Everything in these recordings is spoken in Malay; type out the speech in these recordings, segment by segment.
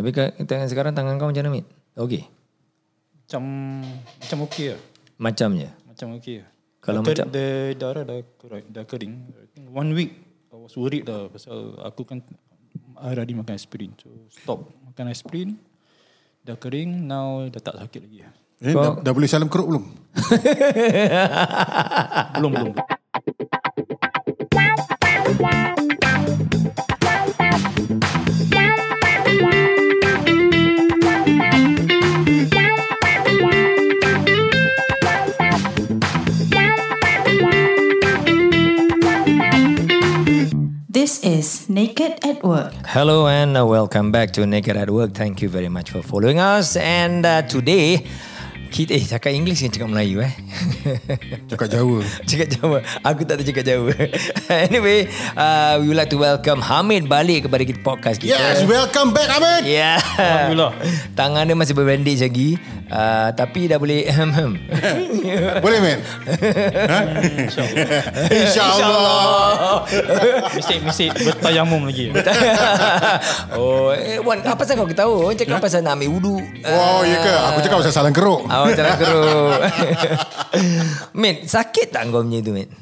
Tapi tangan sekarang tangan kau macam mana, Mit? Okey. Macam macam okey lah. Macamnya. Macam okey lah. Kalau macam- Dah darah dah, kering- dah kering. I think one week I was worried lah pasal aku kan hari-hari makan aspirin. So stop makan aspirin. Dah kering, now dah tak sakit lagi lah. Eh, dah, dah boleh salam keruk belum? Belum, belum. Work. Hello and welcome back to Naked at Work. Thank you very much for following us. And uh, today, kita eh cakap English kan cakap Melayu eh. Cakap Jawa. cakap Jawa. Aku tak tahu cakap Jawa. anyway, uh, we would like to welcome Hamid balik kepada kita podcast kita. Yes, welcome back Ahmed. Yeah. Alhamdulillah. Tangan dia masih berbandage lagi. Uh, tapi dah boleh Boleh men? Ha? InsyaAllah. Mesej-mesej bertayamum lagi. oh, eh, Wan, apa pasal kau ketawa? Orang cakap pasal nak ambil wudu. Oh, ya ke? Aku cakap pasal salam keruk. Awak jalan keruk. Mate, sakit tak kau punya tu, mate?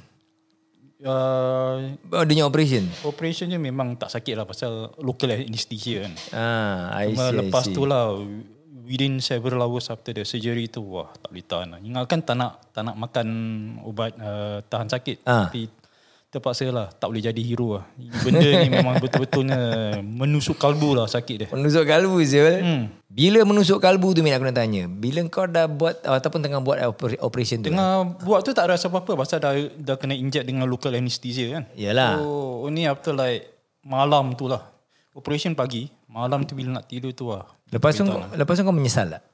Uh, Oh, dia punya operation? operationnya memang tak sakit lah pasal local anesthesia kan. Ah, I Cuma see, I lepas see. tu lah within several hours after the surgery tu wah tak boleh tahan lah. Ingatkan tak nak tak nak makan ubat uh, tahan sakit Ah. tapi terpaksa lah tak boleh jadi hero lah. Benda ni memang betul-betulnya menusuk kalbu lah sakit dia. Menusuk kalbu, Zul. Hmm. Bila menusuk kalbu tu, Mate, aku nak tanya. Bila kau dah buat, ataupun tengah buat oper- operation tu? Tengah buat tu tak rasa apa-apa pasal dah dah kena inject dengan local anesthesia kan. Yalah. So only after like malam tu lah. Operation pagi, malam tu bila nak tidur tu lah. Lepas tu, lepas tu kau menyesal tak?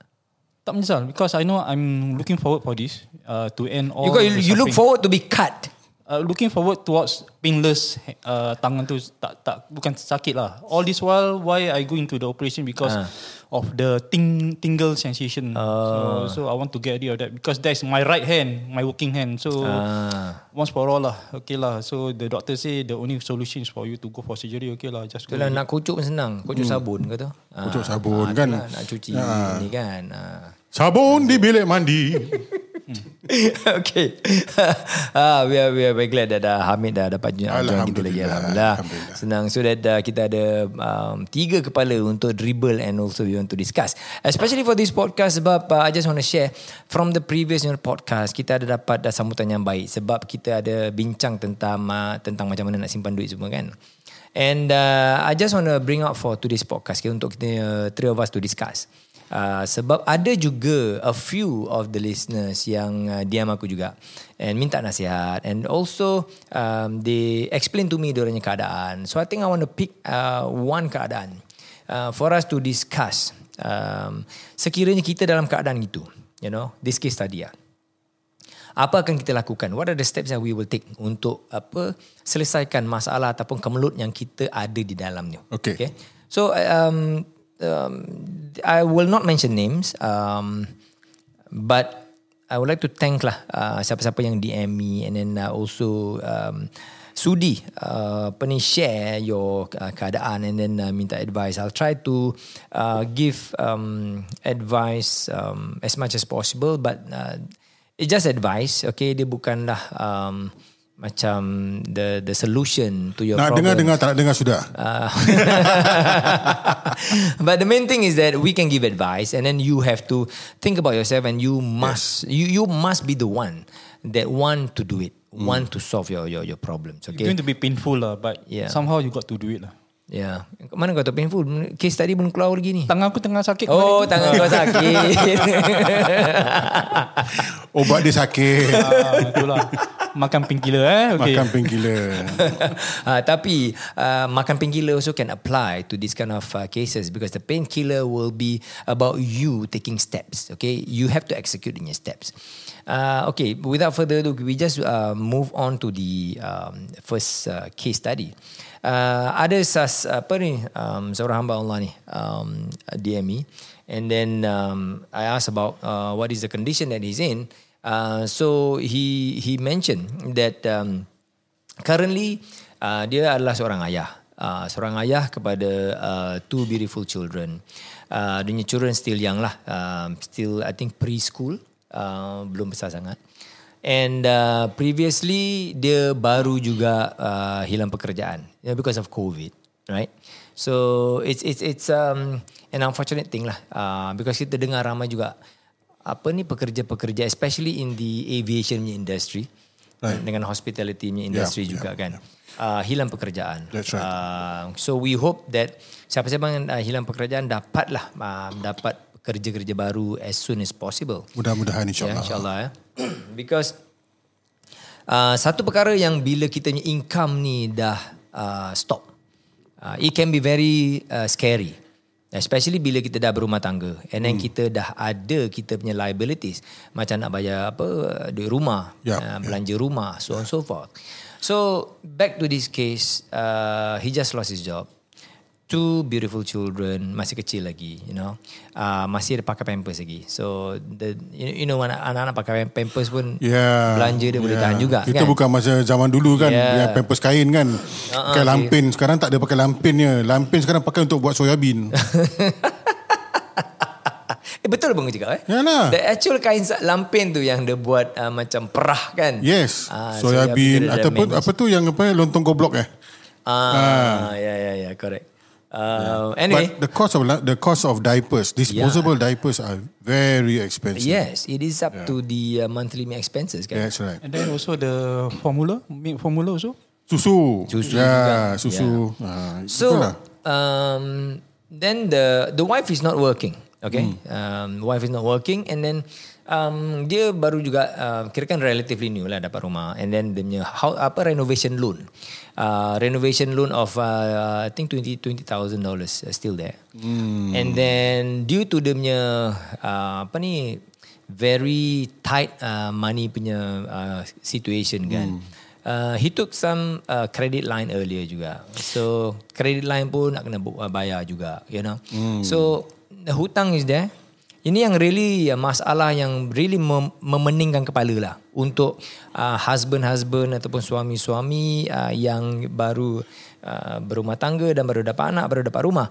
Tak menyesal because I know I'm looking forward for this uh, to end all You, got, you, you look forward to be cut. Uh, looking forward towards painless uh, tangan tu tak tak bukan sakit lah. All this while why I go into the operation because Ah. of the ting tingle sensation. So, so I want to get rid of that because that's my right hand, my working hand. So Ah. once for all lah, okay lah. So the doctor say the only solution is for you to go for surgery. Okay lah, just go. Itulah nak kucuk pun senang. Kucuk sabun ke tu? Ah, Kucuk sabun ah, kan. itulah, Nak cuci ni kan. Ah. Sabun di bilik mandi. okay. ah, we are we are very glad that uh, Hamid dah dapat join kita lagi Alhamdulillah. alhamdulillah. Senang so that uh, kita ada um, tiga kepala untuk dribble and also we want to discuss. Especially for this podcast sebab uh, I just want to share from the previous you know, podcast kita ada dapat uh, sambutan yang baik sebab kita ada bincang tentang uh, tentang macam mana nak simpan duit semua kan. And uh, I just want to bring out for today's podcast okay, untuk kita uh, three of us to discuss. Uh, sebab ada juga a few of the listeners yang uh, diam aku juga and minta nasihat and also um, they explain to me diorangnya keadaan. So I think I want to pick uh, one keadaan uh, for us to discuss. Um, sekiranya kita dalam keadaan itu, you know, this case tadi ya. Apa akan kita lakukan? What are the steps that we will take untuk apa selesaikan masalah ataupun kemelut yang kita ada di dalamnya? Okay. okay? So um, um, I will not mention names, um, but I would like to thank lah uh, siapa-siapa yang DM me and then uh, also um, sudi uh, ni share your uh, keadaan and then uh, minta advice. I'll try to uh, give um, advice um, as much as possible, but uh, it's just advice. Okay, dia bukanlah um, macam the the solution to your Nak problem. dengar-dengar tak nak dengar sudah. Uh, but the main thing is that we can give advice and then you have to think about yourself and you must you you must be the one that want to do it want to solve your your your problems It's okay going to be painful lah, but Yeah. somehow you got to do it lah. Yeah mana kau tahu painful case tadi belum keluar lagi ni Tangan aku tengah sakit. oh tu. tangan kau sakit Obat dia sakit. Ah, itulah. Makan painkiller eh. Okay. Makan painkiller. uh, tapi uh, makan painkiller also can apply to this kind of uh, cases because the painkiller will be about you taking steps. Okay, you have to execute in your steps. Uh, okay, without further ado, we just uh, move on to the um, first uh, case study. Uh, ada sas apa ni um, seorang hamba Allah ni um, DM me and then um, I asked about uh, what is the condition that he's in. Uh, so he he mentioned that um, currently uh, dia adalah seorang ayah uh, seorang ayah kepada uh, two beautiful children. Uh, dia children still young lah. Um, still I think preschool. Uh, belum besar sangat. And uh, previously dia baru juga uh, hilang pekerjaan you know, because of COVID, right? So it's it's it's um, an unfortunate thing lah uh, because kita dengar ramai juga apa ni pekerja-pekerja especially in the aviation industry right. dengan hospitality industry Yeah, juga yeah, kan uh, hilang pekerjaan. That's right. Uh, so we hope that siapa-siapa yang uh, hilang pekerjaan dapatlah uh, dapat kerja-kerja baru as soon as possible. Mudah-mudahan Ya, insyaAllah. InsyaAllah ya. Because uh, satu perkara yang bila kita punya income ni dah uh, stop. Uh, it can be very uh, scary. Especially bila kita dah berumah tangga. And then hmm. kita dah ada kita punya liabilities. Macam nak bayar apa duit rumah. Yup, uh, belanja rumah. So on so forth. So back to this case. Uh, he just lost his job two beautiful children masih kecil lagi you know. Uh, masih ada pakai pampers lagi. So the you know anak- anak-anak pakai pampers pun Yeah, belanja dia boleh tahan juga Kita kan? bukan masa zaman dulu kan Yeah. yeah. Pampers kain kan. Pakai okay. lampin Sekarang tak ada pakai lampinnya. Lampin sekarang pakai untuk buat soyabin eh, betul bang cakap eh? Yalah. the actual kain lampin tu yang dia buat uh, macam perah kan? Yes. Ah, Soyabin dia dah Ataupun apa tu yang apa Lontong goblok eh? Ah, ya ya ya correct uh, anyway But the cost of the cost of diapers, disposable diapers are very expensive. yes it is up to the uh, monthly expenses kan That's right. And then also the formula, milk formula also. Susu. Susu ya, juga. susu. Ah, So itulah. um, then the the wife is not working. Okay, um, wife is not working, and then um, dia baru juga uh, kira kan relatively new lah dapat rumah, and then dia punya how, apa renovation loan, uh, renovation loan of uh, I think twenty twenty thousand dollars still there, and then due to dia punya uh, apa ni very tight uh, money punya uh, situation kan. Uh, he took some uh, credit line earlier juga. So credit line pun nak kena bu- uh, bayar juga, you know. So the hutang is there. Ini yang really uh, masalah yang really mem- memeningkan kepala lah untuk uh, husband-husband ataupun suami-suami uh, yang baru uh, berumah tangga dan baru dapat anak, baru dapat rumah.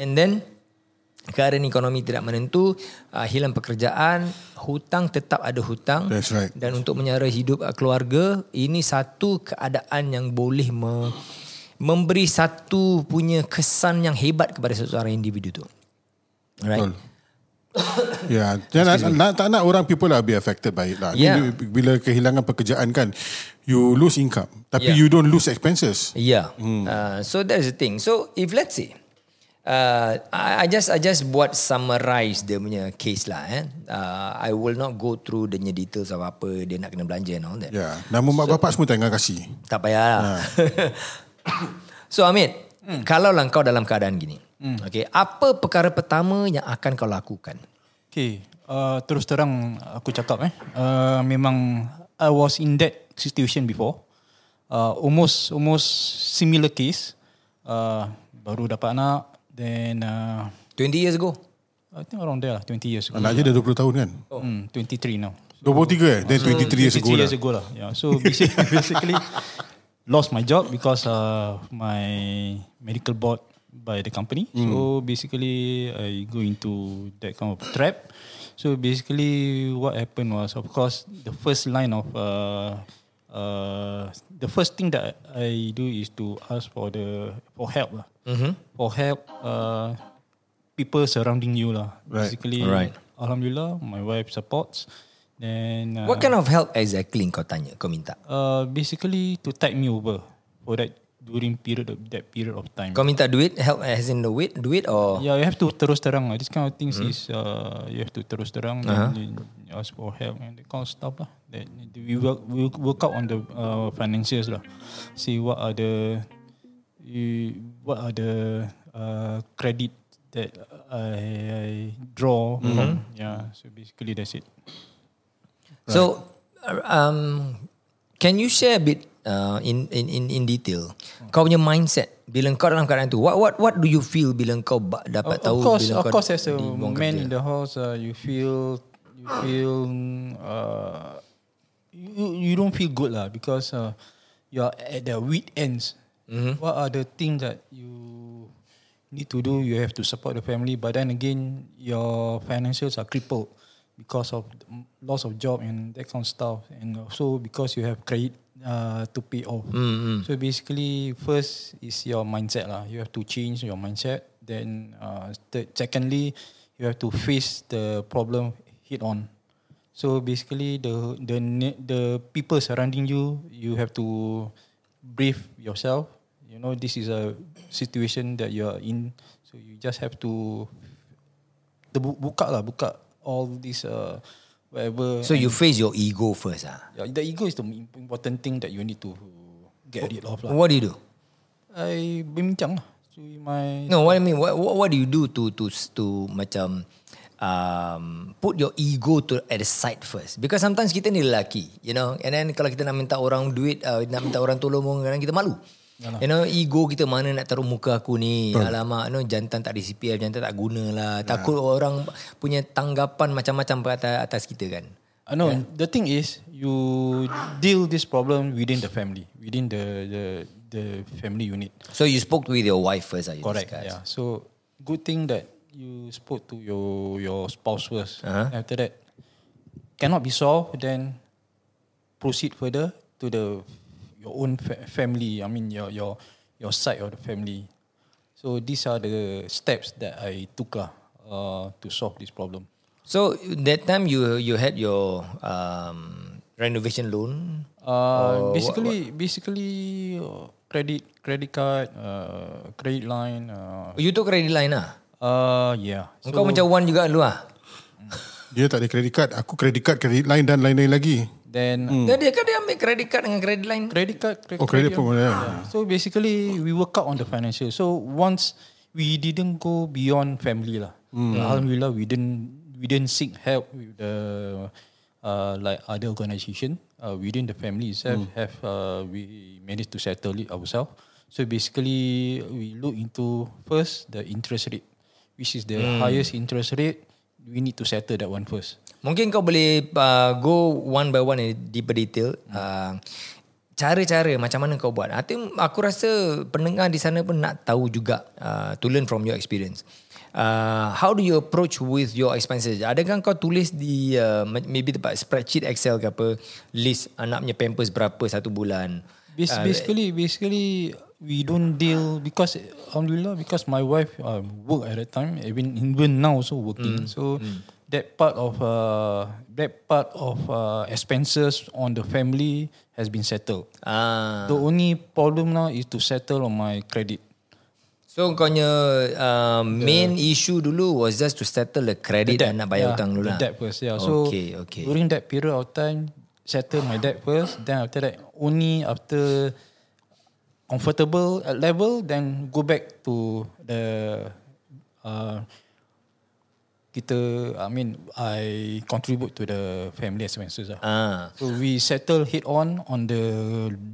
And then keadaan ekonomi tidak menentu, uh, hilang pekerjaan, hutang tetap ada hutang. That's right. Dan untuk menyara hidup uh, keluarga, ini satu keadaan yang boleh me, memberi satu punya kesan yang hebat kepada seseorang individu tu. Alright. Betul. Ya, yeah, nak, nak, tak nak orang people lah be affected by it lah. Yeah. Bila kehilangan pekerjaan kan, you lose income. Tapi Yeah. you don't lose expenses. Yeah. Uh, so that's the thing. So if let's say uh, I, I just I just buat summarize dia punya case lah eh. Uh, I will not go through the details of apa dia nak kena belanja and all that. Ya, yeah. nama mak bapak semua tengah kasih. Tak payah lah. so Amit, kalau lah kau dalam keadaan gini. Okay, apa perkara pertama yang akan kau lakukan? Okay, uh, terus terang aku cakap eh, uh, memang I was in that situation before. Uh, almost almost similar case. Uh, baru dapat anak, then uh, 20 years ago. I think around there lah, 20 years ago. Anak je dah 20 tahun kan? Oh. Hmm, 23 now. 23 eh? Then 23 years 23 ago lah. years ago lah. Yeah. So basically, basically lost my job because uh, my medical board by the company. Hmm. So basically I go into that kind of trap. So basically what happened was of course the first line of uh, uh, the first thing that I do is to ask for the for help lah. Mm-hmm. For help uh, people surrounding you lah. Right. Basically Alright. Alhamdulillah my wife supports. Then uh, What kind of help exactly kau tanya, kau minta? uh, basically to tide me over for that during period of that period of time. Kau minta duit, help as in the duit, duit or Yeah, you have to terus terang. lah. This kind of things is uh, you have to terus terang. Uh-huh. Then you ask for help and that kind of stuff lah. That we work we work out on the uh, financials lah. See what are the you, what are the uh, credit that I, I draw from. Yeah, so basically that's it. So, uh, um, can you share a bit uh, in, in in in detail kau punya mindset bila kau dalam keadaan tu? What what what do you feel bila kau dapat of, tahu of course, bila of kau course, as a man kerja? in the house, uh, you feel you feel uh, you you don't feel good lah because uh, you are at the weak ends. What are the things that you need to do? You have to support the family, but then again, your financials are crippled because of loss of job and that kind of stuff, and also because you have credit uh, to pay off. So basically, first is your mindset lah. You have to change your mindset. Then, uh, third, secondly, you have to face the problem head on. So basically, the the the people surrounding you, you have to brief yourself. You know, this is a situation that you are in. So you just have to the bu- buka lah, buka all this uh, whatever. So you face your ego first ah. yeah, the ego is the im- important thing that you need to get rid of lah. What do you do? I berbincang lah. So my No, what I mean, what, what, what do you do to to to macam um, put your ego to at the side first? Because sometimes kita ni lelaki, you know, and then kalau kita nak minta orang duit, uh, nak minta orang tolong, kadang kita malu. Yalah. You know, ego kita mana nak taruh muka aku ni. Betul. Alamak, no, jantan tak ada CPF, jantan tak guna lah. Takut orang punya tanggapan macam-macam atas, atas kita kan. I know. Yeah. The thing is, you deal this problem within the family, within the the the family unit. So you spoke with your wife first, are you Correct. discussed? Yeah. So good thing that you spoke to your your spouse first. Uh-huh. After that, cannot be solved, then proceed further to the your own fa- family. I mean your your your side of the family. So these are the steps that I took lah uh, to solve this problem. So that time you you had your um, renovation loan. Uh, basically, basically uh, credit credit card, uh, credit line. Uh, You took credit line lah. uh yeah. Engkau macam one juga dulu lah. Dia tak ada credit card. Aku credit card, credit line dan lain-lain lagi. Then Hmm. Dia kan dia ambil credit card dengan credit line. credit card. Credit Oh, credit card, pun yeah. So basically, we work out on the financial. So once we didn't go beyond family lah. Alhamdulillah, we didn't we didn't seek help with the uh, like other organisation uh, within the family itself. Have uh, we managed to settle it ourselves. So basically, we look into first the interest rate, which is the highest interest rate. We need to settle that one first. Mungkin kau boleh uh, go one by one in deeper detail. Uh, cara-cara macam mana kau buat. Think aku rasa pendengar di sana pun nak tahu juga uh, to learn from your experience. Uh, how do you approach with your expenses? Adakah kau tulis di uh, maybe tempat spreadsheet Excel ke apa list anak punya pampers berapa satu bulan? Bas- basically, basically we don't deal because alhamdulillah because my wife uh, work at that time even even now also working. So that part of uh, that part of uh, expenses on the family has been settled. Ah. The only problem now is to settle on my credit. So kau punya uh, main issue dulu was just to settle the credit dan nak bayar yeah, hutang dulu the lah. debt first, yeah. So Okay, okay. during that period of time, settle my debt first. Then after that, only after comfortable level, then go back to the uh, kita. I mean, I contribute to the family expenses. Lah. Ah. So we settle head on on the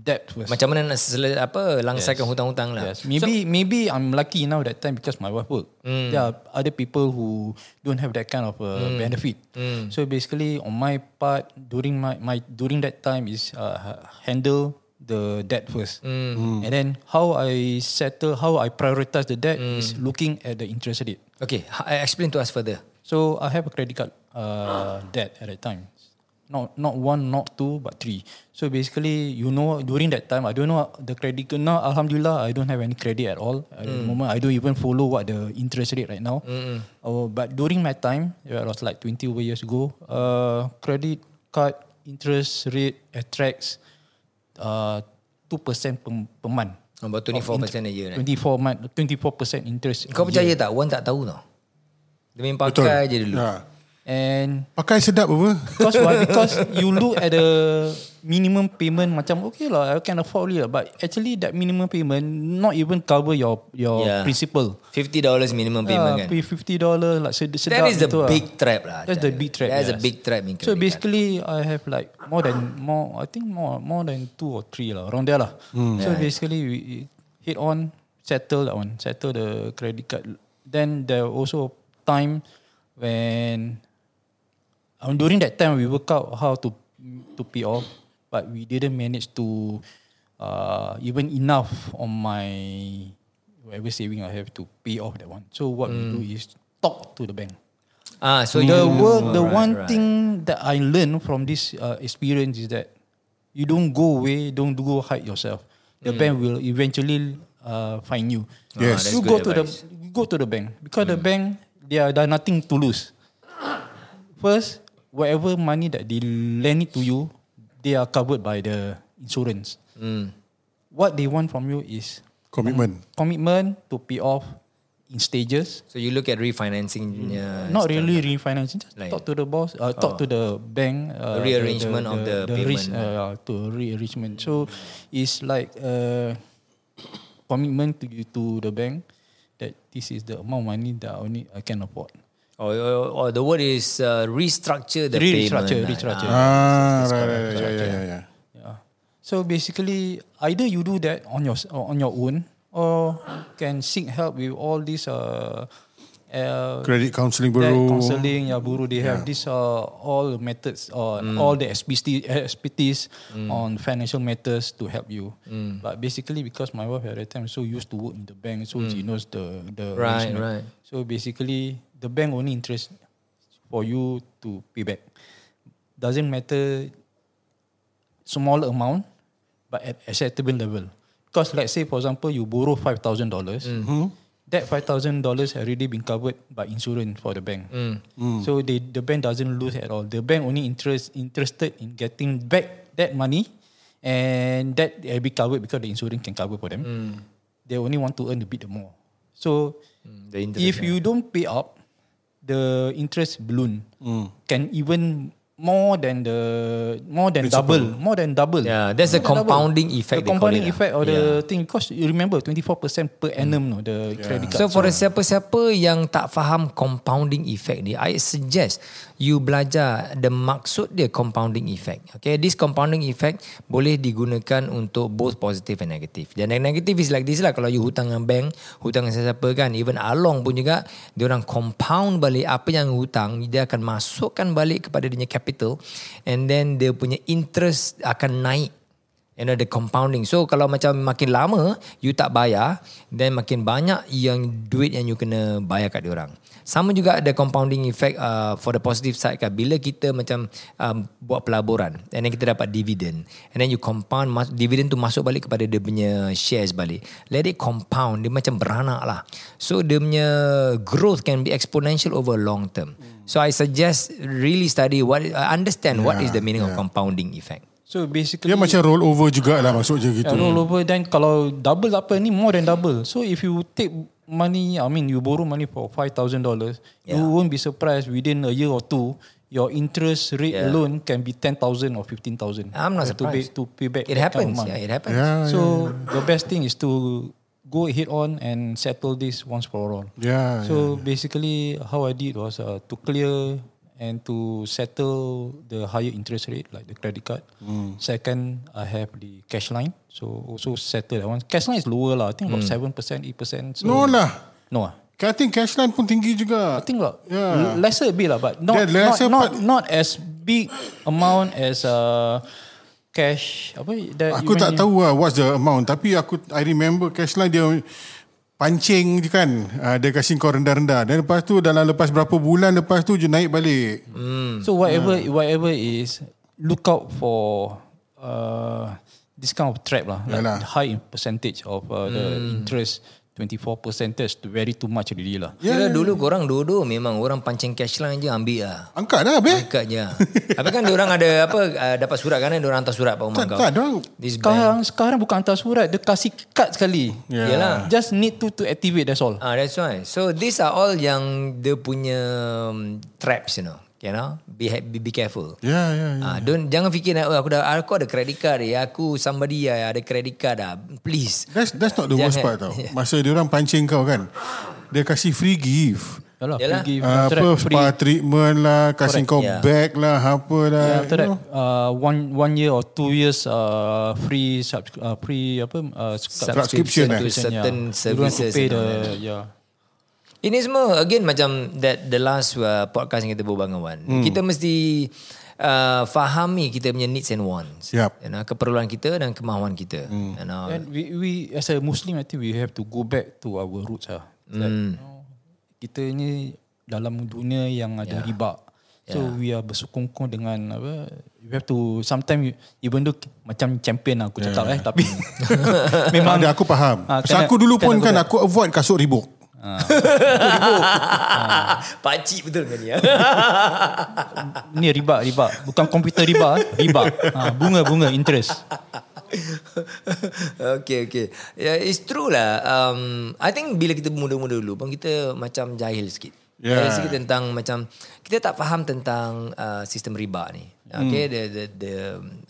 debt first. Macam mana nak sele, apa langsaikan hutang-hutang lah. Yes, maybe so, maybe I'm lucky now that time because my wife work. Hmm. There are other people who don't have that kind of uh, benefit. Hmm. So basically, on my part during my my during that time is uh, handle the debt first, Hmm. and then how I settle, how I prioritize the debt is looking at the interest rate. Okay, ha- explain to us further. So I have a credit card uh, debt at that time. Not not one, not two, but three. So basically, you know, during that time, I don't know the credit. card. Now, Alhamdulillah, I don't have any credit at all. At the moment, I don't even follow what the interest rate right now. Oh, but during my time, yeah, it was like 20 over years ago. Uh, credit card interest rate attracts uh two percent per, per month. About 24% a year. Right? 24 month, 24 percent interest. Kau percaya year. tak? Wan tak tahu tau. Dia main pakai je dulu. Ya. And Pakai sedap apa? Because why? Because you look at the minimum payment macam okay lah, I can afford it lah. But actually that minimum payment not even cover your your Yeah. principal. $50 minimum payment kan. pay fifty dollar like sed- sedap That is the lah. big trap lah. That's the big trap. That's a yes. big trap. in So basically, I have like more than more. I think more more than two or three lah around there lah. So basically, we hit on settle that one, settle the credit card. Then there also time when um, during that time we work out how to to pay off, but we didn't manage to uh, even enough on my whatever saving I have to pay off that one. So what we do is talk to the bank. Ah, so the you, work, the Right, one right. thing that I learned from this uh, experience is that you don't go away, don't go hide yourself. The bank will eventually uh, find you. Yes. you Hmm. Ah, that's go to advice. Hmm. the you go to the bank because the bank they are are nothing to lose. First, whatever money that they lend it to you, they are covered by the insurance. Hmm. What they want from you is Commitment. commitment to pay off in stages. So you look at refinancing. Uh, Not really refinancing. Just Like- talk to the boss. Uh, talk to the bank. Uh, The rearrangement of the risk, payment. uh, to rearrangement. So it's like uh, commitment to to the bank this is the amount of money that only I can afford. Or, or, or the word is uh, restructure the Restructure, payment. restructure. Ah, right, right, right, yeah, yeah, yeah, yeah. Yeah. So basically, either you do that on your on your own, or can seek help with all these uh, uh, Credit counselling That bureau. counselling, yeah, bureau. They have these uh, all methods or all the expertise, expertise on financial matters to help you. But basically, because my wife at that time so used to work in the bank, so she knows the the Right, right. So basically, the bank only interest for you to pay back. Doesn't matter small amount, but at acceptable level. Because let's say, for example, you borrow five thousand dollars. That five thousand dollars already been covered by insurance for the bank. So they, the bank doesn't lose at all. The bank only interest interested in getting back that money, and that will be covered because the insurance can cover for them. They only want to earn a bit more. So Mm, the if you don't pay up, the interest balloon can even more than the more than double, more than double. Yeah, that's the than double. compounding effect The compounding it effect of the thing. Because you remember, twenty four percent per annum, no, the credit card. So for the siapa-siapa yang tak faham compounding effect ni, I suggest you belajar the maksud dia compounding effect. Okay, this compounding effect boleh digunakan untuk both positive and negative. Dan yang negative is like this lah. Kalau you hutang dengan bank, hutang dengan siapa kan, even Along pun juga, dia orang compound balik apa yang hutang, dia akan masukkan balik kepada dia punya capital and then dia punya interest akan naik You know the compounding. So kalau macam makin lama you tak bayar, then makin banyak yang duit yang you kena bayar kat diorang. Sama juga ada compounding effect uh, for the positive side kan. Bila kita macam um, buat pelaburan and then kita dapat dividend and then you compound mas- dividend tu masuk balik kepada dia punya shares balik. Let it compound. Dia macam beranak lah. So dia punya growth can be exponential over long term. So I suggest really study what uh, understand what is the meaning of compounding effect. So basically, Dia macam roll over jugalah maksudnya gitu. Yeah, roll over then kalau double apa ni more than double. So if you take money, I mean you borrow money for five thousand dollars, you won't be surprised within a year or two, your interest rate Yeah. alone can be ten thousand or fifteen thousand. I'm not to pay, surprised. to pay back. It happens. Yeah, it happens. Yeah, So the best thing is to go ahead on and settle this once for all. yeah. So basically, how I did was uh, to clear and to settle the higher interest rate like the credit card. Second, I have the cash line. So also settle that one. Cash line is lower lah. I think about seven percent, eight percent. No lah. no. ah. I think cash line pun tinggi juga. I think lah, Yeah. lesser a bit lah, but not Yeah, not, not, not as big amount as uh, cash. Apa that Aku tak tahu lah what's the amount. Tapi aku I remember cash line dia pancing je kan. Uh, dia kasih kau rendah-rendah. Dan lepas tu dalam lepas berapa bulan lepas tu je naik balik. So whatever whatever is look out for uh, this kind of trap lah. Like Yalah. high in percentage of uh, the interest 24 percentage to very too much already lah. Kira dulu korang dua-dua memang orang pancing cash line je ambil lah. Angkat dah habis. Angkat je. Tapi kan orang ada apa uh, dapat surat kan orang hantar surat pada rumah Tak, kau. tak, diorang bank. Sekarang sekarang bukan hantar surat, dia kasih kad sekali. Yeah. Yalah. Just need to to activate that's all. Ah, that's why. So these are all yang dia punya um, traps, you know. You know, be ha- be, be careful. Ya, ya, ya. Ah, don't jangan fikir oh, aku dah aku ada credit card ya, aku somebody ya, ada credit card dah. Please. That's that's not the worst Jangan. part tau. Masa dia orang pancing kau kan. Dia kasih free gift. Yalah, Yalah. free gift, Uh, apa free. spa treatment lah, kasih Correct, kau yeah. bag lah, apa lah. Yeah, after you that, know. uh, one one year or two years, uh, free sub, uh, free apa uh, Subscription, to eh? certain yeah. You don't have to services. pay the yeah. Ini semua again macam that the last uh, podcast yang kita berbual dengan Wan. Hmm. Kita mesti uh, fahami kita punya needs and wants. Yup. You know, keperluan kita dan kemahuan kita. Hmm. You know. And we, we as a Muslim, I think we have to go back to our roots lah. Like, you know, kita ni dalam dunia yang ada yeah. riba. So yeah. we are bersokongkong dengan apa you have to sometimes even though macam champion lah aku cakap yeah. eh tapi memang Ada aku faham. Ah, so kena- aku dulu pun kan aku avoid kasut ribuk. Pakcik betul kan ni? ya? ni riba riba bukan komputer riba eh. riba ha, bunga bunga interest okay, okay. Yeah, it's true lah. Um, I think bila kita muda-muda dulu pun kita macam jahil sikit. Yeah. Jahil sikit tentang macam kita tak faham tentang uh, sistem riba ni. Okay, the, the the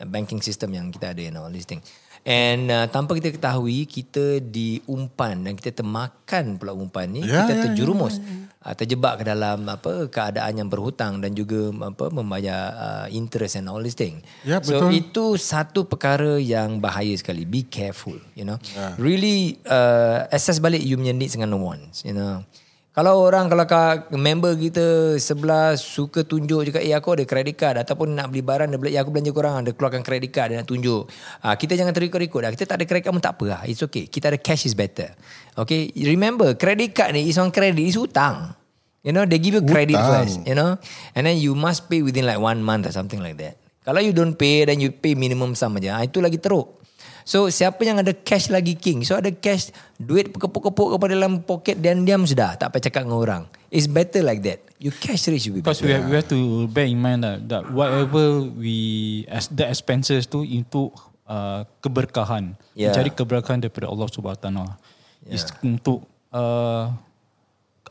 banking system yang kita ada and all this thing. And uh, tanpa kita ketahui kita diumpan dan kita termakan pula umpan ni, Ya, kita ya, terjerumus. Uh, terjebak ke dalam apa keadaan yang berhutang dan juga apa membayar uh, interest and all this thing. Ya, so betul. itu satu perkara yang bahaya sekali. Be careful, you know. Really uh, assess balik you punya needs dengan wants, you know. Kalau orang kalau ka, member kita sebelah suka tunjuk juga eh aku ada credit card ataupun nak beli barang dia beli aku belanja korang dia keluarkan credit card dia nak tunjuk. Ah kita jangan terikut-ikut dah. Kita tak ada credit card pun tak apa lah. It's okay. Kita ada cash is better. Okay. Remember credit card ni is on credit is hutang. You know they give you credit Hutang. first, you know. And then you must pay within like one month or something like that. Kalau you don't pay then you pay minimum sum aja. Ah, itu lagi teruk. So siapa yang ada cash lagi king. So ada cash duit kepuk-kepuk kepada dalam poket dan diam sudah. Tak payah cakap dengan orang. It's better like that. You cash rich you be because better. we have, we have to bear in mind that, that whatever we as the expenses tu untuk uh, keberkahan Yeah. mencari keberkahan daripada Allah Subhanahu Wa Taala is untuk uh,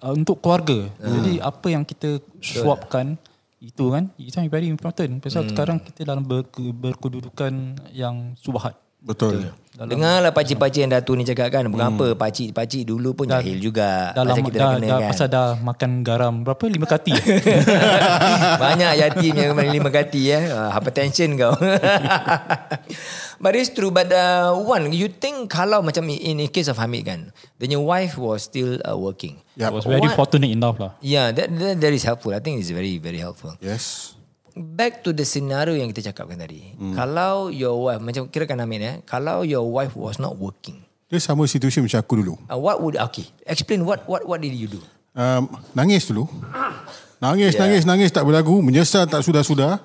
uh, untuk keluarga jadi apa yang kita suapkan itu kan itu yang very important pasal sekarang kita dalam ber, berkedudukan yang subhat Betul. Dengarlah pakcik-pakcik yang Datu ni cakap kan. Bukan apa. Pakcik-pakcik dulu pun jahil juga. dalam Pasal kita dah, kena dah, kan. pasal dah makan garam berapa lima kati Banyak yatim yang kembali lima kati ya. Uh, hypertension kau. but it's true. But uh, one, you think kalau macam in, in case of Hamid kan. Then your wife was still uh, working. Yep. was very What- fortunate enough lah Yeah, that, that, that is helpful. I think it's very, very helpful. Yes. Back to the scenario yang kita cakapkan tadi. Hmm. Kalau your wife, macam kirakan Hamid ya. Kalau your wife was not working. Dia sama situasi macam aku dulu. Uh, what would, okay. Explain what what what did you do? Um, nangis dulu. Nangis, yeah. nangis, nangis tak berlagu. Menyesal tak sudah-sudah.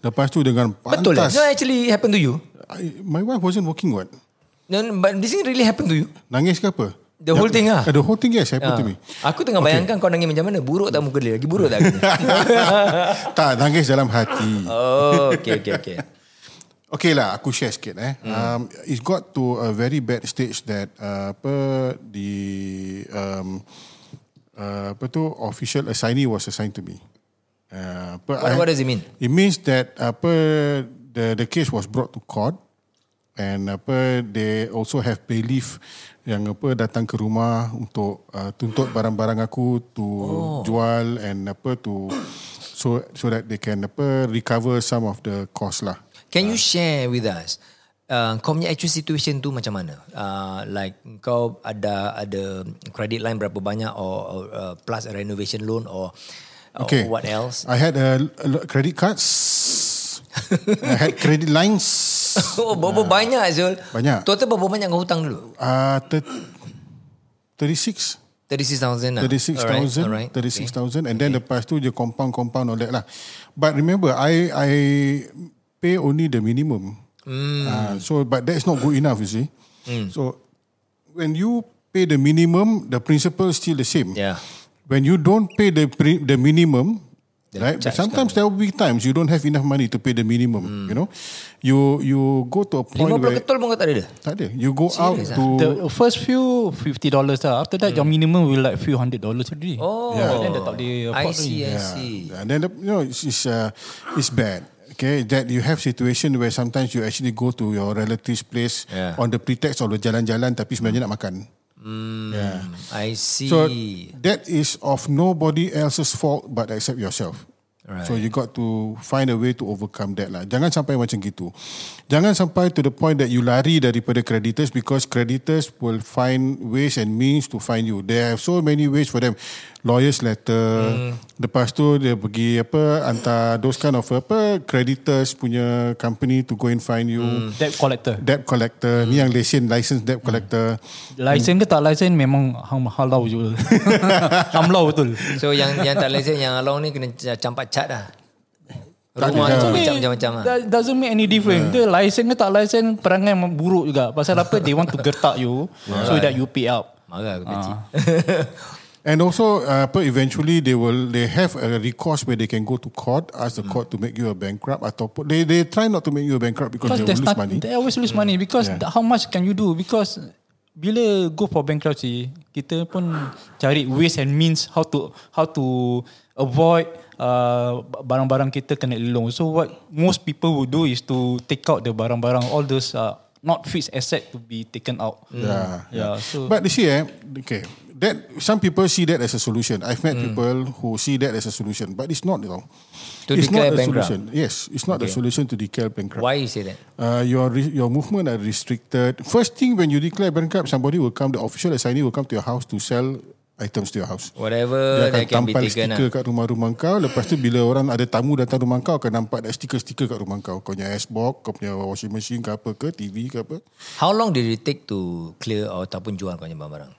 Lepas tu dengan pantas. Betul lah. No, actually happened to you. I, my wife wasn't working what? No, but this thing really happened to you. Nangis ke apa? The whole thing ah? The whole thing yes happened to me. Aku tengah bayangkan kau nangis macam mana. Buruk tak muka dia? Lagi buruk tak? tak, nangis dalam hati. oh, okay, okay, okay. Okay lah, aku share sikit eh. Hmm. Um, it got to a very bad stage that uh, apa the um, uh, apa tu official assignee was assigned to me. Uh, What, what does it mean? It means that apa the the case was brought to court and apa they also have bailiff yang apa datang ke rumah untuk uh, tuntut barang-barang aku to oh. jual and apa to so so that they can apa recover some of the cost lah. Can you share with us uh, kau punya actual situation tu macam mana? Uh, like kau ada ada credit line berapa banyak or, or uh, plus a renovation loan or, Okay. what else? I had a, a credit cards. I had credit lines. oh, berapa banyak Zul? Banyak. Total berapa banyak kau hutang dulu? Uh, thir- 36. 36,000 lah. 36,000 Alright, alright. 36,000 and then lepas tu je compound compound all that lah but remember I I pay only the minimum Hmm. uh, so but that's not good enough you see so when you pay the minimum the principle is still the same Yeah. when you don't pay the the minimum right charge sometimes there will be times you don't have enough money to pay the minimum Hmm. you know you you go to a point 50 where ketol pun kau tak ada tak ada you go out Serious ah? to The first few fifty dollars lah. After that, your minimum will like few hundred dollars already. Oh, Yeah. Then tak boleh I see, I Yeah. see. And then the, you know it's it's, uh, it's bad. Okay, that you have situation where sometimes you actually go to your relative's place Yeah. on the pretext of the jalan-jalan tapi sebenarnya nak makan. Hmm, Yeah. I see. So that is of nobody else's fault but except yourself. Right. So you got to find a way to overcome that lah. Jangan sampai macam gitu. Jangan sampai to the point that you lari daripada creditors because creditors will find ways and means to find you. They have so many ways for them. Lawyers letter. Mm. Lepas tu dia pergi apa hantar those kind of apa creditors punya company to go and find you. Mm. Debt collector. Debt collector. Mm. Ni yang lesen license debt collector. Mm. Lesen ke tak lesen memang hang halau je. Hamlau betul. So yang yang tak lesen yang halau ni kena campak cat dah. Rumah macam-macam lah. That doesn't make any difference. Yeah. Dia license ke tak license perangai buruk juga. Pasal apa? They want to gertak you so that you pay up. Marah aku kecil. And also, uh, but eventually they will they have a recourse where they can go to court, ask the mm. court to make you a bankrupt, atau they they try not to make you a bankrupt because, because they lose not, money. They always lose mm. money because yeah. how much can you do? Because bila go for bankruptcy, kita pun cari ways and means how to how to avoid uh, barang-barang kita kena lelong. So what most people would do is to take out the barang-barang, all those uh, not fixed asset to be taken out. Yeah, yeah. yeah so, but you see, eh, okay that some people see that as a solution. I've met mm. people who see that as a solution, but it's not. You know, to it's declare not bankrupt. solution. Yes, it's not okay. the solution to declare bankrupt. Why you say that? Uh, your your movement are restricted. First thing when you declare bankrupt, somebody will come. The official assignee will come to your house to sell items to your house. Whatever Dia akan tampal stiker lah. kat rumah-rumah kau. Lepas tu bila orang ada tamu datang rumah kau akan nampak ada stiker-stiker kat rumah kau. Kau punya S-box, kau punya washing machine ke apa ke, TV ke apa. How long did it take to clear ataupun jual kau punya barang?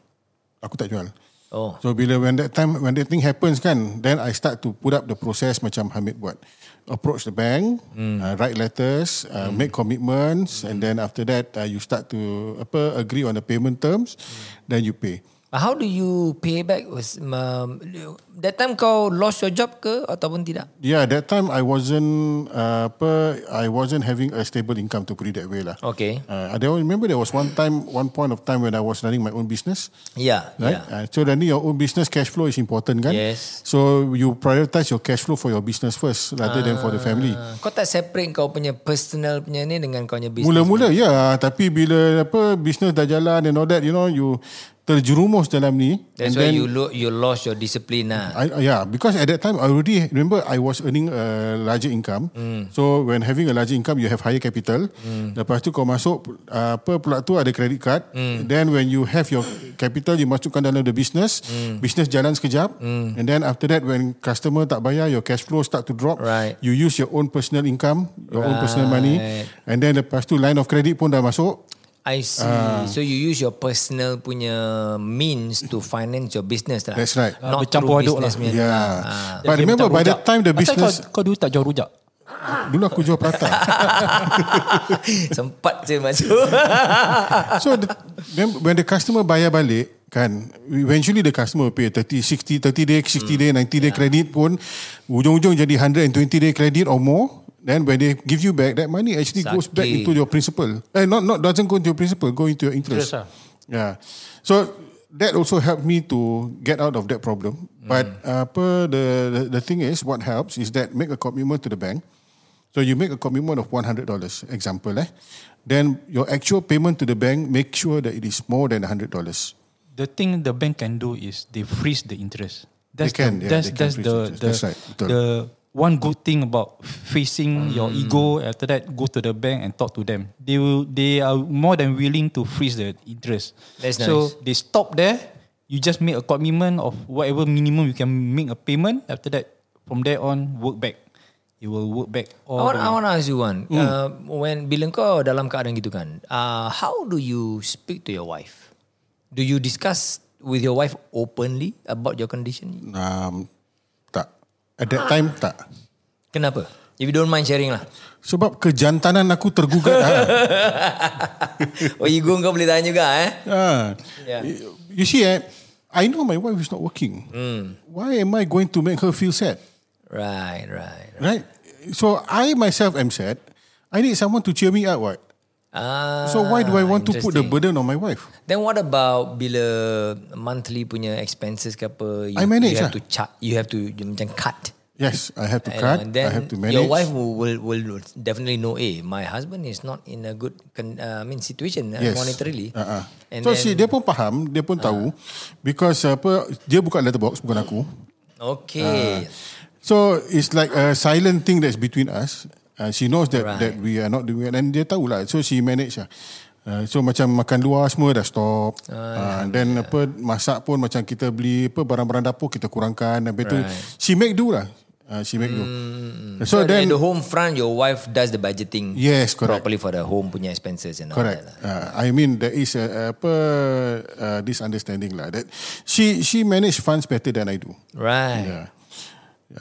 Aku tak jual. Oh. So bila when that time when that thing happens kan, then I start to put up the process macam Hamid buat. Approach the bank, mm. uh, write letters, uh, mm. make commitments, mm. and then after that uh, you start to apa agree on the payment terms, mm. then you pay. How do you pay back? Was um, that time kau lost your job ke ataupun tidak? Yeah, that time I wasn't uh, apa I wasn't having a stable income to put it that way lah. Okay. Uh, I remember there was one time one point of time when I was running my own business. Yeah. Right. Yeah. Uh, so running your own business cash flow is important kan? Yes. So you prioritize your cash flow for your business first rather uh, than for the family. Kau tak separate kau punya personal punya ni dengan kau punya business? Mula-mula ya, yeah, tapi bila apa business dah jalan and all that, you know, you terjerumus dalam ni. That's why then, you lo- you lost your discipline lah. I, yeah, because at that time I already remember I was earning a larger income. Mm. So when having a larger income, you have higher capital. Mm. Lepas tu kau masuk uh, apa pula tu ada credit card. Mm. Then when you have your capital, you masukkan dalam the business. Mm. Business jalan sekejap. Mm. And then after that, when customer tak bayar, your cash flow start to drop. Right. You use your own personal income, your right. own personal money. And then lepas tu line of credit pun dah masuk. I see. Uh, so you use your personal punya means to finance your business lah. That's right. Not Bercampur through business. Lah. Yeah. Uh. But remember by the time the business... Kau, kau dulu tak jual rujak? Dulu aku jual prata. Sempat je masuk. so the, when the customer bayar balik, kan, eventually the customer will pay 30, 60, 30 day, 60 hmm. day, 90 day yeah. credit pun, ujung-ujung jadi 120 day credit or more. Then when they give you back, that money actually Sakit. goes back into your principal. Eh, not not doesn't go into your principal, go into your interest. interest yeah. So that also helped me to get out of that problem. Mm. But uh, the, the the thing is, what helps is that make a commitment to the bank. So you make a commitment of one hundred dollars, example, eh? Then your actual payment to the bank, make sure that it is more than hundred dollars. The thing the bank can do is they freeze the interest. That's they can, the, yeah, that's, that's the, the, that's right. the one good thing about facing mm. your ego after that go to the bank and talk to them. They will they are more than willing to freeze the interest. That's so nice. they stop there. You just make a commitment of whatever minimum you can make a payment. After that from there on work back. You will work back I want, I want to ask you one. Mm. uh, when bila kau dalam keadaan gitu kan uh, how do you speak to your wife? Do you discuss with your wife openly about your condition? Um, At that time tak. Kenapa? If you don't mind sharing lah. Sebab kejantanan aku tergugat. ha. oh, ego kau boleh tanya juga eh. Ha. Yeah. You see eh, I know my wife is not working. Mm. Why am I going to make her feel sad? Right, right, right. Right. So I myself am sad. I need someone to cheer me up. What? Ah, so why do I want to put the burden on my wife? Then what about bila monthly punya expenses ke apa? You, I manage you have lah. to chart, you have to you macam cut. Yes, I have to cut. And then I have to manage. Your wife will, will will definitely know. Eh, my husband is not in a good, uh, I mean situation uh, yes. monetarily. Uh-uh. And so then, si dia pun faham, dia pun uh. tahu, because apa dia buka letterbox bukan aku. Okay. Uh, So it's like a silent thing that's between us. Uh, she knows that Right. that we are not doing it and dia tahu lah. So she manage lah. Uh, so macam makan luar semua dah stop. Uh, then apa masak pun macam kita beli apa barang-barang dapur kita kurangkan. Habis tu she make do lah. Uh, she make do. So, So, then the home front, your wife does the budgeting Yes, correct. properly for the home punya expenses and all Correct. that. lah. Uh, I mean there is a, apa uh, this understanding lah that she she manage funds better than I do. Right. Yeah.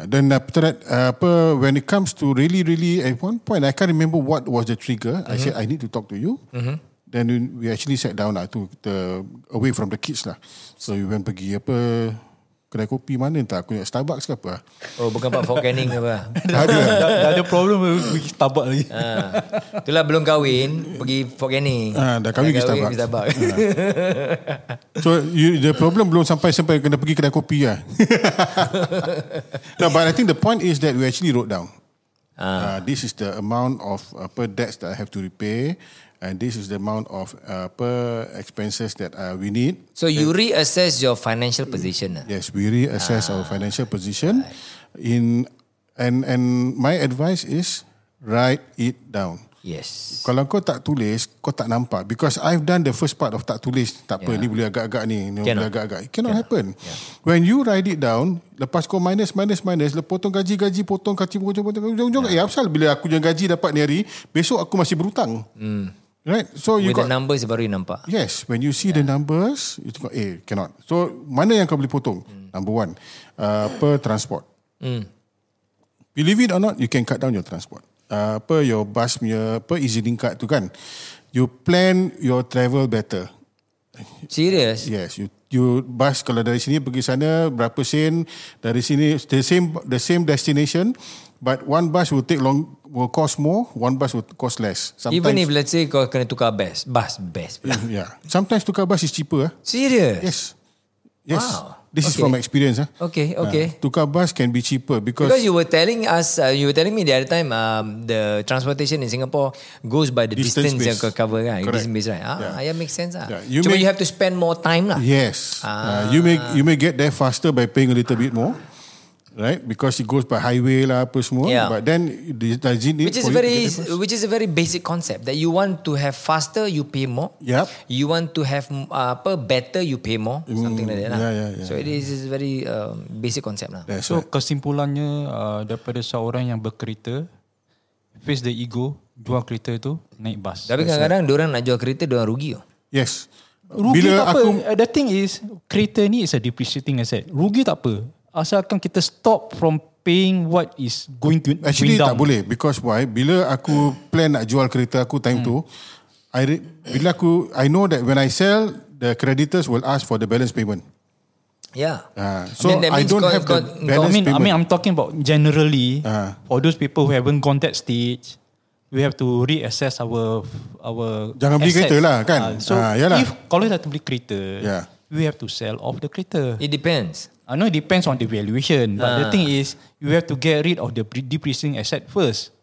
Then after that, uh, apa, when it comes to really, really, at one point, I can't remember what was the trigger. I said, I need to talk to you. Then we- we actually sat down lah, to the, away from the kids lah. So we went pergi apa, kedai kopi mana entah, aku ingat Starbucks ke apa. Oh, bukan Pak Fort apa? Ada lah. dah, dah ada problem pergi Starbucks lagi. Ah, itulah belum kahwin pergi Fort Canning. Ah, dah kahwin pergi Starbucks. Starbucks. So you, the problem belum sampai sampai kena pergi kedai kopi lah. no, but I think the point is that we actually wrote down. Uh, this is the amount of apa debts that I have to repay, and this is the amount of uh, apa expenses that uh, we need. so you reassess your financial position. lah. Yes, we reassess our financial position. In and and my advice is write it down. Yes. Kalau kau tak tulis, kau tak nampak. Because I've done the first part of tak tulis. Tak apa, Yeah. ni boleh agak-agak ni. Ni Cannot. boleh agak-agak. It cannot happen. When you write it down, lepas kau minus, minus, minus, lepas potong gaji-gaji, potong gaji, potong, potong, potong, ujung-ujung. Eh, apasal bila aku yang gaji dapat ni hari, besok aku masih berhutang. Right? So you With the got... numbers baru you nampak. Yes, when you see the numbers, you tengok, eh, cannot. So, mana yang kau boleh potong? Number one, uh, per transport. Believe it or not, you can cut down your transport. Uh, apa your bus punya, apa EasyLink card tu kan. You plan your travel better. Serious? Yes, you you bus kalau dari sini pergi sana berapa sen, dari sini the same the same destination, but one bus will take long will cost more, one bus will cost less. Even if let's say kau kena tukar bus, bus best. yeah, sometimes tukar bus is cheaper. ah. Serious? Yes. Yes. Wow. This is Okay. from experience. ah. Okay, okay. Uh, tukar bus can be cheaper because, Because you were telling us, uh, you were telling me the other time, um, the transportation in Singapore goes by the Distance distance, yang kau cover kan, Correct. distance based right? Ah, Yeah. yeah. makes sense ah. Yeah, you Cuma make- you have to spend more time lah. yes, Ah. uh, you may you may get there faster by paying a little bit more, right? Because it goes by highway lah apa semua. Yeah. But then the- does it need Which is very, which is a very basic concept that you want to have faster, you pay more. Yep. You want to have uh, apa better, you pay more. Something like that lah. yeah, yeah, yeah, So it is is very um, basic concept lah. That's So right. kesimpulannya uh, daripada seorang yang berkereta face the ego jual kereta tu naik bas. Tapi kadang-kadang orang nak jual kereta, orang rugi. Oh. Yes. Rugi Bila tak apa. aku Uh, The thing is kereta ni is a depreciating asset. Rugi tak apa. Asalkan kita stop from paying what is going to Actually going down. tak boleh because why? Bila aku plan nak jual kereta aku time tu, I re- bila aku I know that when I sell the creditors will ask for the balance payment. Yeah. Ah, so that I means don't kau- have kau- the kau- I balance mean, I payment. mean, I'm talking about generally Ah. for those people who haven't gone that stage. We have to reassess our our. Jangan beli assets. kereta lah, kan? Ah, so yalah. if kalau dah beli kereta, Yeah. we have to sell off the kereta. It depends. I know it depends on the valuation, but the Ah. thing is, you have to get rid of the pre- depreciating asset first.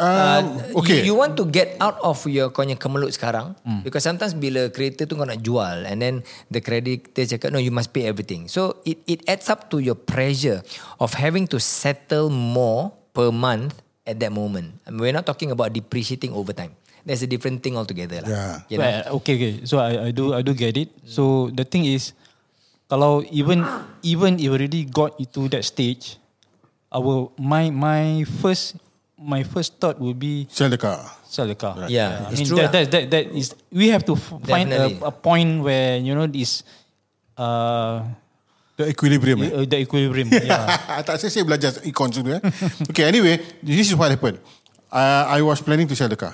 Um, okay. You, you want to get out of your kau punya kemelut sekarang Hmm. because sometimes bila kereta tu kau nak jual and then the creditor cakap no you must pay everything. So it it adds up to your pressure of having to settle more per month at that moment. I mean, we're not talking about depreciating over time. That's a different thing altogether lah. Yeah. You know? Well, okay, okay. So I, I do I do get it. So the thing is, kalau even even if already got into that stage, our my my first my first thought would be Sell the car. sell the car. Yeah, I it's mean true that, lah. that that that is we have to find a, a point where you know this uh The equilibrium. eh? uh, the equilibrium. yeah. tak saya saya belajar econ dulu eh. Okay, anyway, this is what happened. Uh, I was planning to sell the car.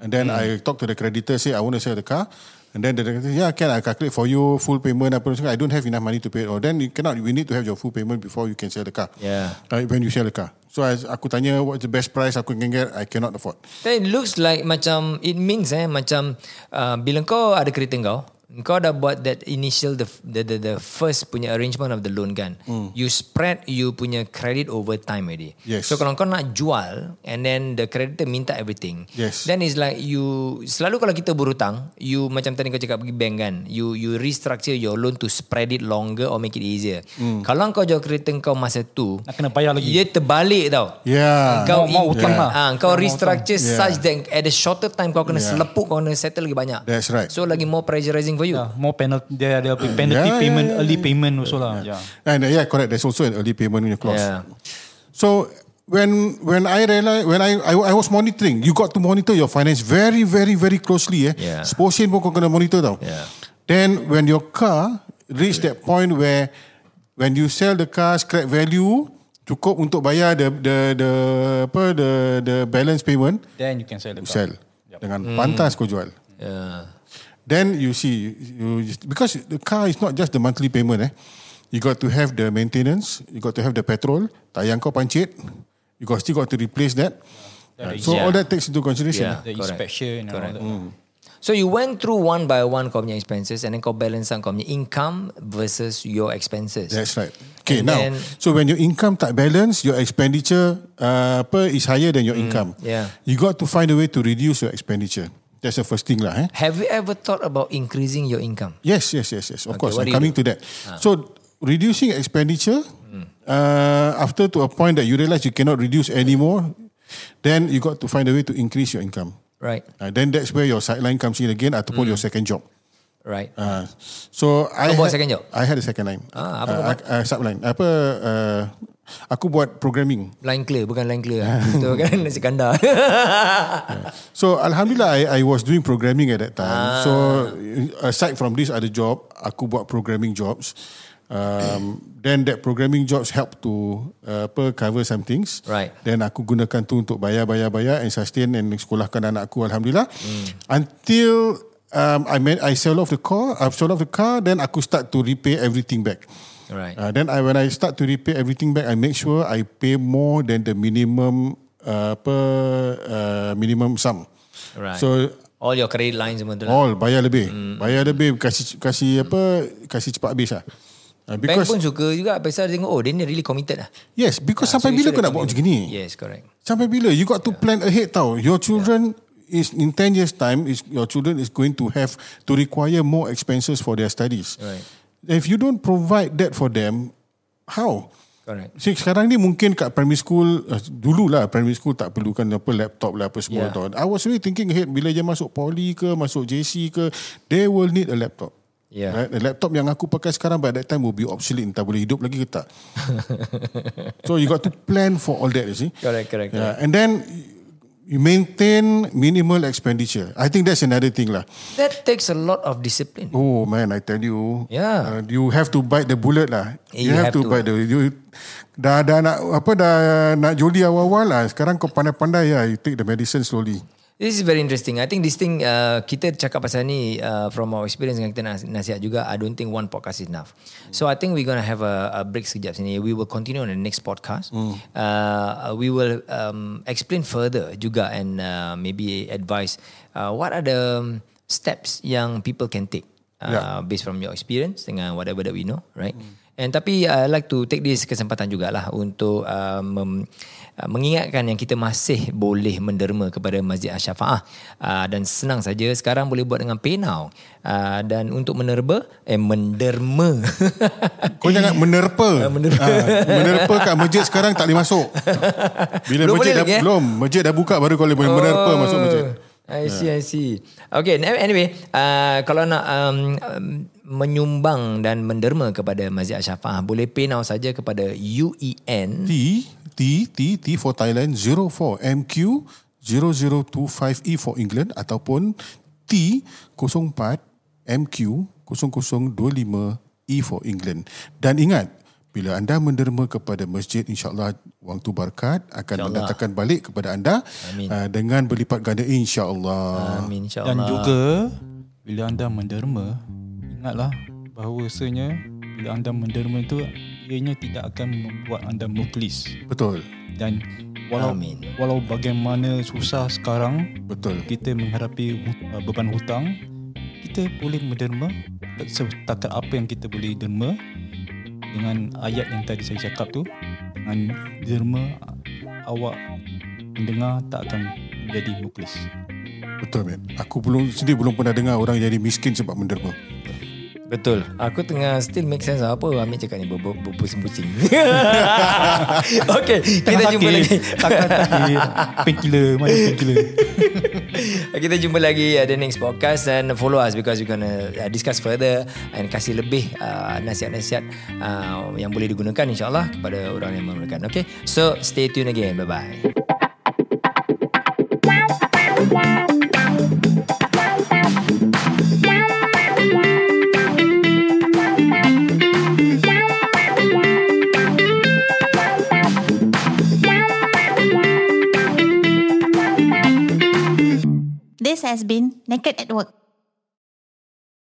And then I talked to the creditor, say I want to sell the car. And then the creditor, yeah, can I calculate for you full payment? Apa. I don't have enough money to pay. Oh, then you cannot. We need to have your full payment before you can sell the car. Yeah. Uh, when you sell the car. So I, aku tanya what's the best price aku can get. I cannot afford. Then it looks like macam it means eh macam uh, bila kau ada kereta kau Kau dah buat that initial the the the, the first punya arrangement of the loan kan. Mm. You spread you punya credit over time already. Yes. So kalau kau nak jual and then the creditor minta everything. Yes. Then is like you selalu kalau kita berhutang, you macam tadi kau cakap pergi bank kan, you you restructure your loan to spread it longer or make it easier. Mm. Kalau kau jual kereta kau masa tu, Nak kena bayar lagi. Dia terbalik tau. Yeah. Kau Mau- mau hutang lah. Ah, kau restructure Yeah. such that at the shorter time kau kena Yeah. selepuk kau kena settle lagi banyak. That's right. So lagi more pressurizing for you. Yeah, more penalty dia ada penalty Yeah, payment, yeah, early payment also lah. Yeah. And uh, yeah, correct. There's also an early payment in your clause. Yeah. So when when I realized when I, I I was monitoring, you got to monitor your finance very very very closely. Eh, Yeah. Portion pun kau kena monitor tau. Yeah. Then when your car reach that point where when you sell the car scrap value cukup untuk bayar the the the apa the the balance payment, Then you can sell the car. sell dengan pantas kau jual. Yeah. Then you see, you, because the car is not just the monthly payment. Eh, you got to have the maintenance, you got to have the petrol, tayang kau pancit, you got still got to replace that. Uh, so Yeah. all that takes into consideration. Yeah. The Correct. inspection and all that. So you went through one by one kau punya expenses and then kau balance out kau punya income versus your expenses. That's right. Okay, And now, then- so when your income tak balance, your expenditure uh, apa is higher than your income. Mm, yeah. You got to find a way to reduce your expenditure. That's the first thing lah. Eh? Have you ever thought about increasing your income? Yes, yes, yes, yes. Of Okay, course, I'm coming do? to that. So reducing expenditure uh, after to a point that you realize you cannot reduce anymore, then you got to find a way to increase your income. Right. Uh, then that's where your sideline comes in again ataupun your second job. Right. Uh, so I had- second job? I had a second line. Ah, apa uh, kau buat? uh, subline. Apa uh, aku buat programming. Line clear bukan line clear. Itu kan nasi kandar. So alhamdulillah I, I was doing programming at that time. Ah. So aside from this other job, aku buat programming jobs. Um, then that programming jobs help to uh, apa cover some things. Right. Then aku gunakan tu untuk bayar bayar bayar and sustain and sekolahkan anakku alhamdulillah. Hmm. Until um, I made I sell off the car, I sold off the car, then aku start to repay everything back. Right. Uh, then I when I start to repay everything back, I make sure I pay more than the minimum uh, per uh, minimum sum. Right. So All your credit lines semua tu lah. all bayar lebih, bayar lebih kasih kasih apa kasih cepat habis lah. Uh, Bank because pun suka juga pasal dia tengok oh dia ni really committed lah. yes, because Ah, sampai so bila kau nak buat macam gini? Yes, correct. Sampai bila? You got to plan ahead tau. Your children is in 10 years time is your children is going to have to require more expenses for their studies. Right. If you don't provide that for them, how? Correct. See, sekarang ni mungkin kat primary school uh, dulu lah primary school tak perlukan apa laptop lah apa semua Yeah. tau. I was really thinking ahead bila dia masuk poly ke masuk JC ke they will need a laptop. Yeah. Right? The laptop yang aku pakai sekarang by that time will be obsolete entah boleh hidup lagi ke tak. so you got to plan for all that you see. Correct, correct, Yeah. And then you maintain minimal expenditure. I think that's another thing lah. That takes a lot of discipline. Oh man, I tell you. Yeah. Uh, you have to bite the bullet lah. You You, have, have to, to. bite the you, dah dah nak apa dah nak joli awal-awal lah. Sekarang kau pandai-pandai ya, you take the medicine slowly. This is very interesting. I think this thing uh, kita cakap pasal ni uh, from our experience yang kita nas- nasihat juga. I don't think one podcast is enough. So I think we're gonna have a, a break sekejap sini. We will continue on the next podcast. Uh, we will um, explain further juga and uh, maybe advise uh, what are the um, steps yang people can take uh, Yeah. based from your experience dengan whatever that we know, right? And tapi uh, I like to take this kesempatan jugalah untuk uh, mem, mengingatkan yang kita masih boleh menderma kepada Masjid Asy-Syafaah uh, dan senang saja sekarang boleh buat dengan PayNow uh, dan untuk menerba eh menderma Kau jangan menerpa. menerpa. Ah, menerpa kat masjid sekarang tak boleh masuk. Bila Belum masjid dah lagi, eh? belum, masjid dah buka baru kau boleh menerpa masuk masjid. I see, I see. Okay, anyway, uh, kalau nak um, um, menyumbang dan menderma kepada Masjid Asy-Syafaah, boleh pay now saja kepada UEN. T T T T for Thailand 04 MQ 0025E for England ataupun T 04 MQ 0025E for England. Dan ingat, bila anda menderma kepada masjid, insyaAllah wang tu berkat akan InsyaAllah. mendatangkan balik kepada anda Amin. uh, dengan berlipat ganda insyaAllah. Amin Dan insyaAllah. juga bila anda menderma, ingatlah bahawasanya bila anda menderma itu ianya tidak akan membuat anda muflis. Betul, Dan walau Amin. walau bagaimana susah sekarang betul. kita menghadapi uh, beban hutang, kita boleh menderma setakat apa yang kita boleh derma dengan ayat yang tadi saya cakap tu dengan derma awak mendengar tak akan menjadi muklis. Betul man. Aku belum sendiri belum pernah dengar orang jadi miskin sebab menderma. Betul. Aku tengah still make sense lah. apa Amir cakap ni ber- ber- berpusing-pusing. okay, kita jumpa lagi. Takkan sakit. Painkiller. Mana painkiller? kita jumpa lagi uh, the next podcast and follow us because we're gonna uh, discuss further and kasih lebih uh, nasihat-nasihat uh, yang boleh digunakan insyaAllah kepada orang yang memerlukan. Okay, so stay tune again. Bye-bye. Has been Naked at Work.